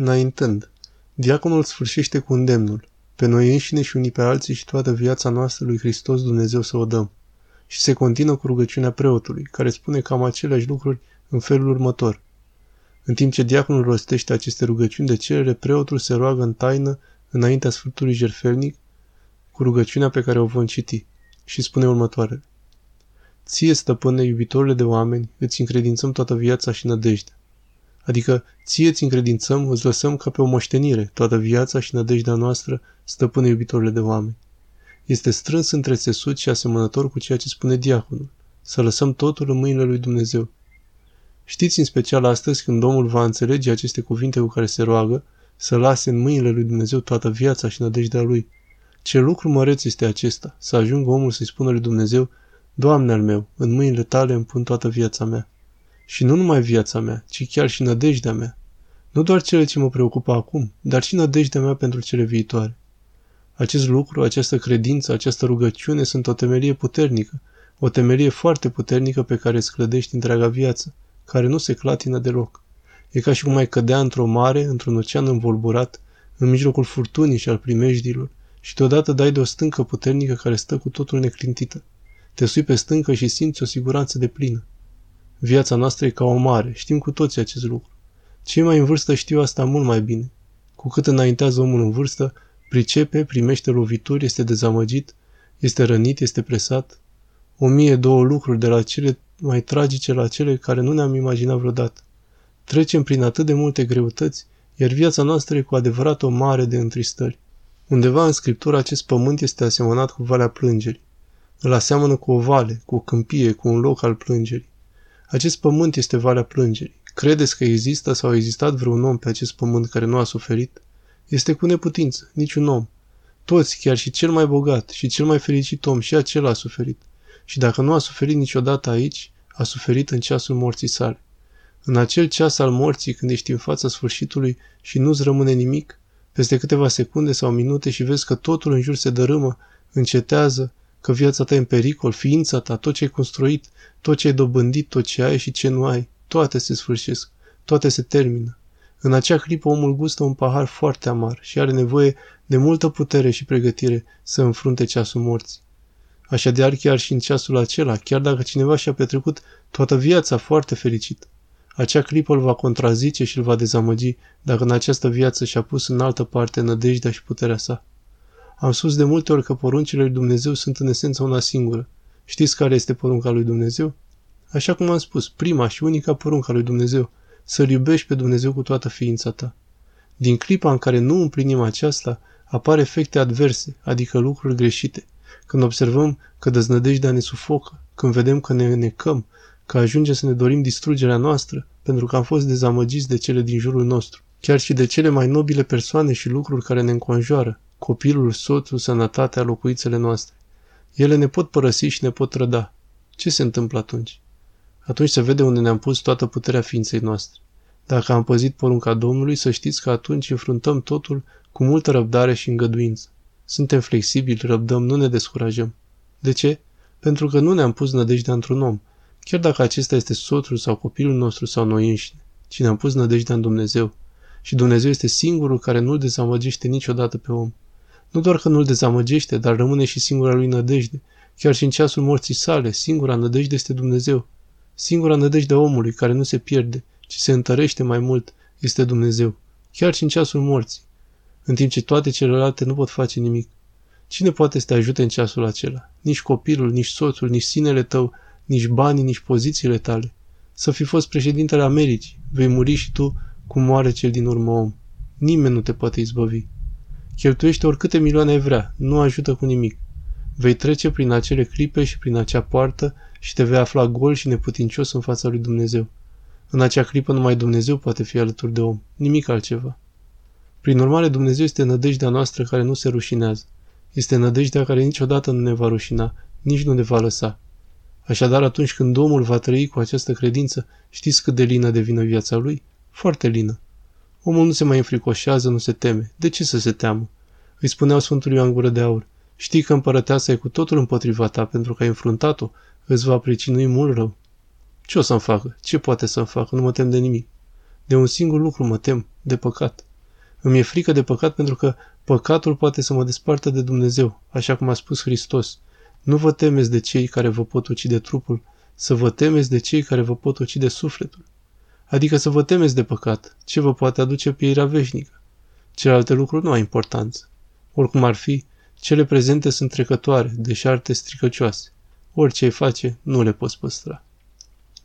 Înaintând, diaconul sfârșește cu îndemnul, pe noi înșine și unii pe alții și toată viața noastră lui Hristos Dumnezeu să o dăm. Și se continuă cu rugăciunea preotului, care spune cam aceleași lucruri în felul următor. În timp ce diaconul rostește aceste rugăciuni de cerere, preotul se roagă în taină înaintea Sfântului Jerfelnic cu rugăciunea pe care o vom citi și spune următoarele. Ție, stăpâne, iubitorile de oameni, îți încredințăm toată viața și nădejdea. Adică ție ți încredințăm, îți lăsăm ca pe o moștenire toată viața și nădejdea noastră, stăpâne iubitorile de oameni. Este strâns între țesut și asemănător cu ceea ce spune diaconul. Să lăsăm totul în mâinile lui Dumnezeu. Știți în special astăzi când omul va înțelege aceste cuvinte cu care se roagă, să lase în mâinile lui Dumnezeu toată viața și nădejdea lui. Ce lucru măreț este acesta, să ajungă omul să-i spună lui Dumnezeu, Doamne al meu, în mâinile tale îmi pun toată viața mea. Și nu numai viața mea, ci chiar și nădejdea mea. Nu doar cele ce mă preocupă acum, dar și nădejdea mea pentru cele viitoare. Acest lucru, această credință, această rugăciune sunt o temelie puternică, o temelie foarte puternică pe care îți clădești întreaga viață, care nu se clatină deloc. E ca și cum ai cădea într-o mare, într-un ocean învolburat, în mijlocul furtunii și al primejdilor, și deodată dai de o stâncă puternică care stă cu totul neclintită. Te sui pe stâncă și simți o siguranță de plină. Viața noastră e ca o mare, știm cu toții acest lucru. Cei mai în vârstă știu asta mult mai bine. Cu cât înaintează omul în vârstă, pricepe, primește lovituri, este dezamăgit, este rănit, este presat. O mie, două lucruri de la cele mai tragice la cele care nu ne-am imaginat vreodată. Trecem prin atât de multe greutăți, iar viața noastră e cu adevărat o mare de întristări. Undeva în Scriptură acest pământ este asemănat cu Valea Plângerii. Îl aseamănă cu o vale, cu o câmpie, cu un loc al plângerii. Acest pământ este Valea Plângerii. Credeți că există sau a existat vreun om pe acest pământ care nu a suferit? Este cu neputință, niciun om. Toți, chiar și cel mai bogat și cel mai fericit om, și acela a suferit. Și dacă nu a suferit niciodată aici, a suferit în ceasul morții sale. În acel ceas al morții, când ești în fața sfârșitului și nu-ți rămâne nimic, peste câteva secunde sau minute și vezi că totul în jur se dărâmă, încetează, că viața ta e în pericol, ființa ta, tot ce ai construit, tot ce ai dobândit, tot ce ai și ce nu ai, toate se sfârșesc, toate se termină. În acea clipă omul gustă un pahar foarte amar și are nevoie de multă putere și pregătire să înfrunte ceasul morții. Așadar, chiar și în ceasul acela, chiar dacă cineva și-a petrecut toată viața foarte fericit, acea clipă îl va contrazice și îl va dezamăgi dacă în această viață și-a pus în altă parte nădejdea și puterea sa. Am spus de multe ori că poruncile lui Dumnezeu sunt în esență una singură. Știți care este porunca lui Dumnezeu? Așa cum am spus, prima și unica porunca lui Dumnezeu, să-L iubești pe Dumnezeu cu toată ființa ta. Din clipa în care nu împlinim aceasta, apar efecte adverse, adică lucruri greșite. Când observăm că dăznădejdea ne sufocă, când vedem că ne necăm, că ajunge să ne dorim distrugerea noastră, pentru că am fost dezamăgiți de cele din jurul nostru, chiar și de cele mai nobile persoane și lucruri care ne înconjoară, copilul, soțul, sănătatea, locuițele noastre. Ele ne pot părăsi și ne pot trăda. Ce se întâmplă atunci? Atunci se vede unde ne-am pus toată puterea ființei noastre. Dacă am păzit porunca Domnului, să știți că atunci înfruntăm totul cu multă răbdare și îngăduință. Suntem flexibili, răbdăm, nu ne descurajăm. De ce? Pentru că nu ne-am pus nădejdea într-un om, chiar dacă acesta este soțul sau copilul nostru sau noi înșine, ci ne-am pus nădejdea în Dumnezeu. Și Dumnezeu este singurul care nu-l dezamăgește niciodată pe om. Nu doar că nu-l dezamăgește, dar rămâne și singura lui nădejde. Chiar și în ceasul morții sale, singura nădejde este Dumnezeu. Singura nădejde a omului care nu se pierde, ci se întărește mai mult, este Dumnezeu. Chiar și în ceasul morții. În timp ce toate celelalte nu pot face nimic. Cine poate să te ajute în ceasul acela? Nici copilul, nici soțul, nici sinele tău, nici banii, nici pozițiile tale. Să fi fost președintele Americii, vei muri și tu cum moare cel din urmă om. Nimeni nu te poate izbăvi. Cheltuiește oricâte milioane ai vrea, nu ajută cu nimic. Vei trece prin acele clipe și prin acea poartă și te vei afla gol și neputincios în fața lui Dumnezeu. În acea clipă numai Dumnezeu poate fi alături de om, nimic altceva. Prin urmare, Dumnezeu este nădejdea noastră care nu se rușinează. Este nădejdea care niciodată nu ne va rușina, nici nu ne va lăsa. Așadar, atunci când omul va trăi cu această credință, știți cât de lină devine viața lui? Foarte lină. Omul nu se mai înfricoșează, nu se teme. De ce să se teamă? Îi spuneau Sfântul Ioan Gură de Aur. Știi că împărăteasa e cu totul împotriva ta, pentru că ai înfruntat-o, îți va pricinui mult rău. Ce o să-mi facă? Ce poate să-mi facă? Nu mă tem de nimic. De un singur lucru mă tem, de păcat. Îmi e frică de păcat pentru că păcatul poate să mă despartă de Dumnezeu, așa cum a spus Hristos. Nu vă temeți de cei care vă pot ucide trupul, să vă temeți de cei care vă pot ucide sufletul. Adică să vă temeți de păcat, ce vă poate aduce pieirea veșnică. Celelalte lucruri nu au importanță. Oricum ar fi, cele prezente sunt trecătoare, deșarte stricăcioase. Orice ai face, nu le poți păstra.